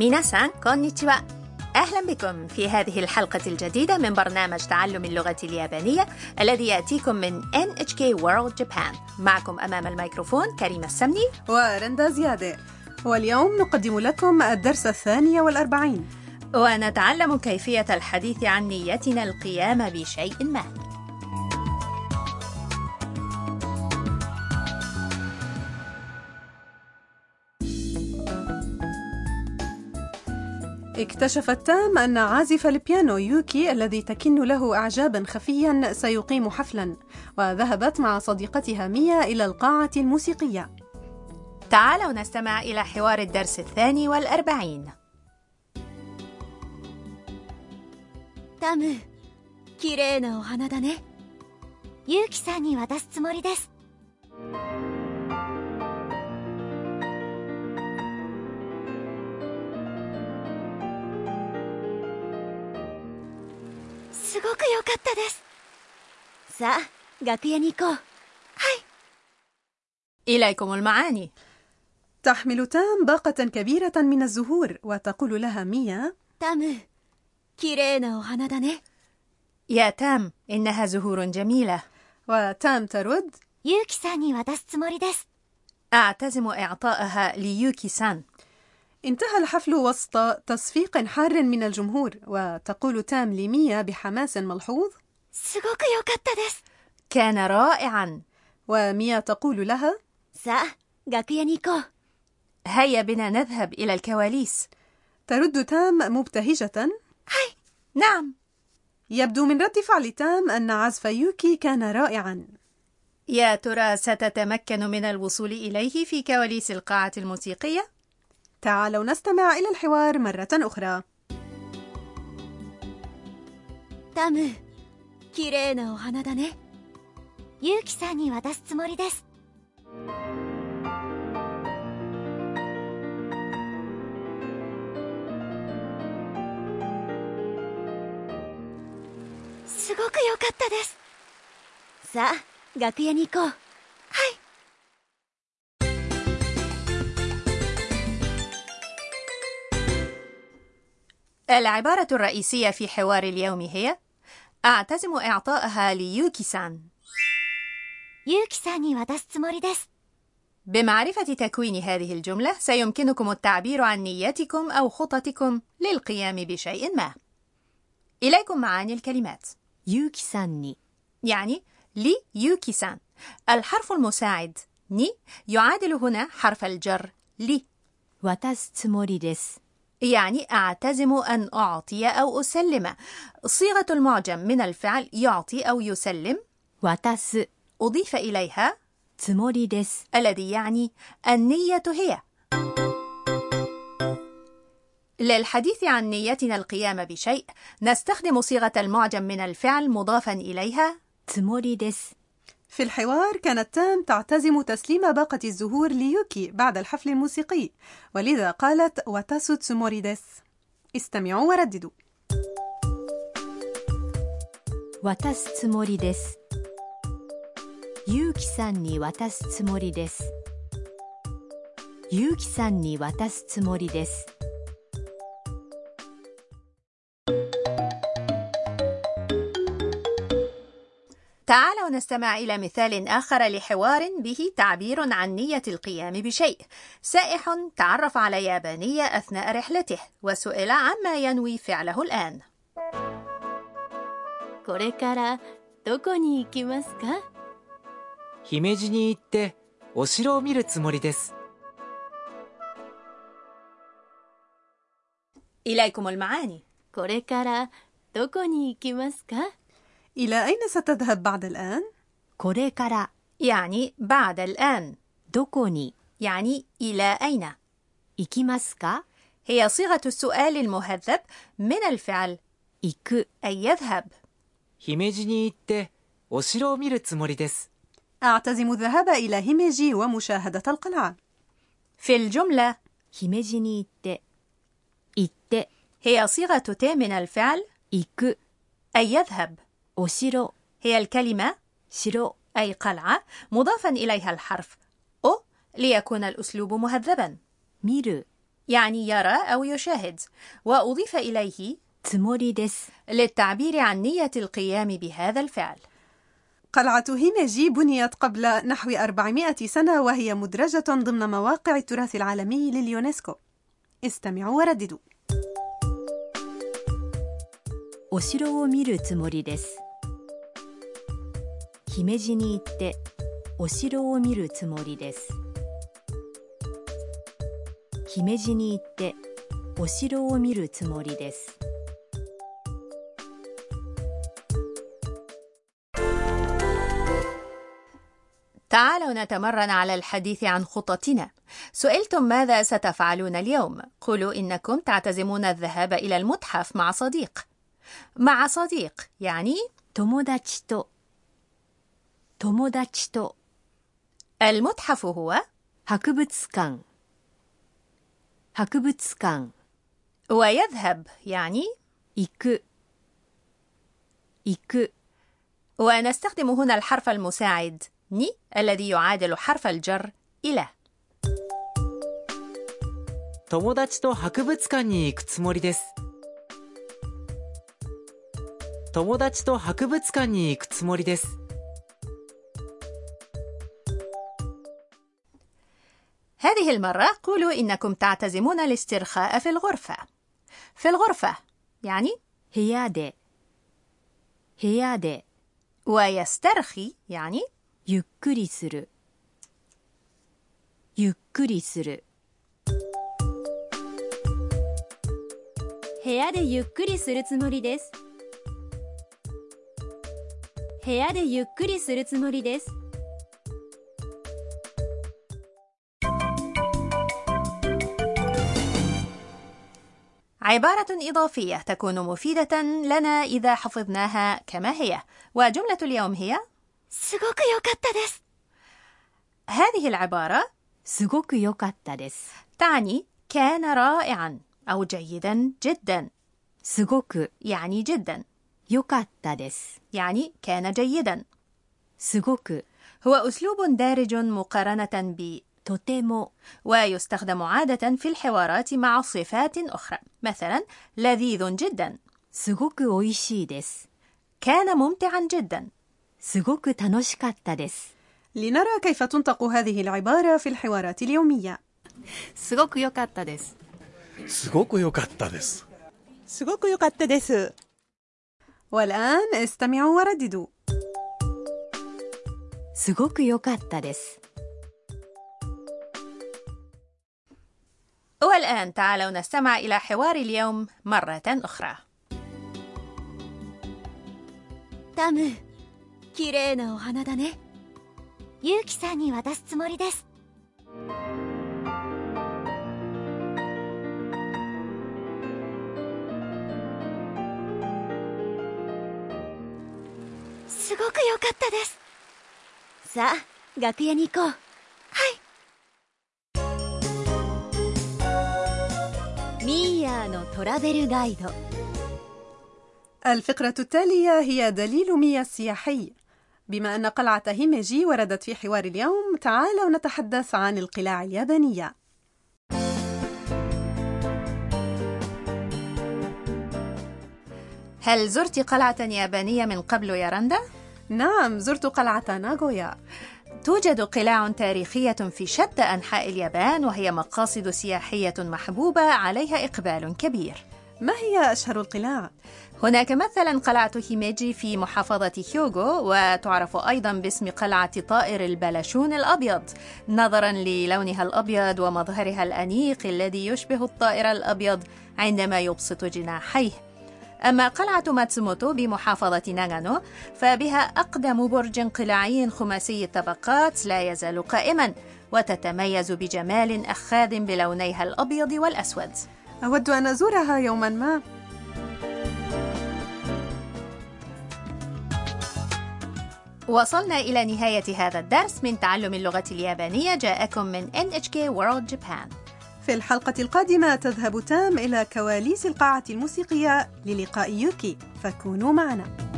ميناسان كونيتشوا أهلا بكم في هذه الحلقة الجديدة من برنامج تعلم اللغة اليابانية الذي يأتيكم من NHK World Japan. معكم أمام الميكروفون كريمة السمني. ورندا زيادة. واليوم نقدم لكم الدرس الثاني والأربعين. ونتعلم كيفية الحديث عن نيتنا القيام بشيء ما. اكتشفت تام أن عازف البيانو يوكي الذي تكن له إعجابا خفيا سيقيم حفلا وذهبت مع صديقتها ميا إلى القاعة الموسيقية تعالوا نستمع إلى حوار الدرس الثاني والأربعين タム綺麗なお花だねユウキさんに渡すつもりです ごく良かったですさあ楽屋に行こう إليكم المعاني تحمل تام باقة كبيرة من الزهور وتقول لها ميا タム綺麗なお花だね يا تام إنها زهور جميلة وتام ترد ユウキさんに渡すつもりです أعتزم إعطائها ليوكي سان انتهى الحفل وسط تصفيق حار من الجمهور وتقول تام لميا بحماس ملحوظ كان رائعا. وميا تقول لها هيا بنا نذهب إلى الكواليس. ترد تام مبتهجة نعم. يبدو من رد فعل تام أن عزف يوكي كان رائعا. يا ترى ستتمكن من الوصول إليه في كواليس القاعة الموسيقية؟ تعالوا نستمع إلى الحوار مرة أخرى タム綺麗なお花だねユウキさんに渡すつもりですすごく良かったですさあ楽屋に行こう العبارة الرئيسية في حوار اليوم هي أعتزم إعطائها ليوكي سان ユウキさんに渡すつもりです بمعرفة تكوين هذه الجملة سيمكنكم التعبير عن نيتكم أو خططكم للقيام بشيء ما إليكم معاني الكلمات ユウキさんに يعني لي يوكي سان الحرف المساعد ني يعادل هنا حرف الجر لي 渡すつもりです يعني أعتزم أن أعطي أو أسلم صيغة المعجم من الفعل يعطي أو يسلم 渡す أضيف إليها つもりです الذي يعني النية هي للحديث عن نيتنا القيام بشيء نستخدم صيغة المعجم من الفعل مضافا إليها つもりです في الحوار كانت تام تعتزم تسليم باقة الزهور ليوكي بعد الحفل الموسيقي ولذا قالت 渡すつもりです استمعوا ورددوا. 渡すつもりです ゆうきさんに 渡すつもりです ゆうきさんに 渡すつもりです نستمع إلى مثال آخر لحوار به تعبير عن نية القيام بشيء سائح تعرف على يابانية أثناء رحلته وسئل عما ينوي فعله الآن これからどこに行きますか姫路に行ってお城を見るつもりです إليكم المعاني これからどこに行きますか إلى أين ستذهب بعد الآن؟ これから يعني بعد الآن どこに يعني إلى أين 行きますか هي صيغة السؤال المهذب من الفعل 行く أي يذهب 姫路に行ってお城を見るつもりです أعتزم الذهاب إلى هيميجي ومشاهدة القلعة في الجملة 姫路に行って行って هي صيغة ت من الفعل 行く أي يذهب أوشيرو هي الكلمة شيرو أي قلعة مضافا إليها الحرف お ليكون الأسلوب مهذبا. ميرو يعني يرى أو يشاهد. وأضيف إليه つもりです للتعبير عن نية القيام بهذا الفعل. قلعة هيميجي بنيت قبل نحو 400 سنة وهي مدرجة ضمن مواقع التراث العالمي لليونسكو. استمعوا ورددوا. お城を見るつもりです姫路に行ってお城を見るつもりです姫路に行ってお城を見るつもりです تعالوا نتمرن على الحديث عن خططنا سئلتم ماذا ستفعلون اليوم قولوا إنكم تعتزمون الذهاب إلى المتحف مع صديق مع صديق يعني 友達と友達と المتحف هو 博物館博物館 ويذهب يعني 行く行く ونستخدم هنا الحرف المساعد ني الذي يعادل حرف الجر إلى 友達と博物館に行くつもりです 友達と博物館に行くつもりです هذه المرة قولوا إنكم تعتزمون الاسترخاء في الغرفة في الغرفة يعني 部屋で部屋で ويسترخي يعني ゆっくりするゆっくりする部屋でゆっくりするつもりです 部屋でゆっくりするつもりです عبارة إضافية تكون مفيدة لنا إذا حفظناها كما هي وجملة اليوم هي すごく良かったです هذه العبارة すごく良かったです تعني كان رائعا أو جيدا جدا すごく يعني جدا 良かったです يعني كان جيدا すごく هو أسلوب دارج مقارنة ب とても ويستخدم عادة في الحوارات مع صفات أخرى مثلا لذيذ جدا すごく美味しいです كان ممتعا جدا すごく楽しかったです لنرى كيف تنطق هذه العبارة في الحوارات اليومية すごく良かったですすごく良かったです。すごく良かったです。 والآن استمعوا ورددوا すごく良かったです والآن تعالوا نستمع إلى حوار اليوم مرة أخرى タム綺麗なお花だねユウキさんに渡すつもりです すごく良かったですさあ楽屋に行こうはいミーヤーのトラベルガイド الفقرة التالية هي دليل مياه السياحي بما أن قلعة هيميجي وردت في حوار اليوم تعالوا نتحدث عن القلاع اليابانية هل زرت قلعة يابانية من قبل يا رندا؟ نعم زرت قلعة ناغويا توجد قلاع تاريخية في شتى أنحاء اليابان وهي مقاصد سياحية محبوبة عليها إقبال كبير ما هي أشهر القلاع؟ هناك مثلا قلعة هيميجي في محافظة هيوغو وتعرف أيضا باسم قلعة طائر البلشون الأبيض نظرا للونها الأبيض ومظهرها الأنيق الذي يشبه الطائر الأبيض عندما يبسط جناحيه أما قلعة ماتسوموتو بمحافظة ناغانو فبها أقدم برج قلاعي خماسي الطبقات لا يزال قائما وتتميز بجمال أخاذ بلونيها الأبيض والأسود. أود أن أزورها يوما ما. وصلنا إلى نهاية هذا الدرس. من تعلم اللغة اليابانية جاءكم من NHK World Japan. في الحلقة القادمة تذهب تام إلى كواليس القاعة الموسيقية للقاء يوكي فكونوا معنا.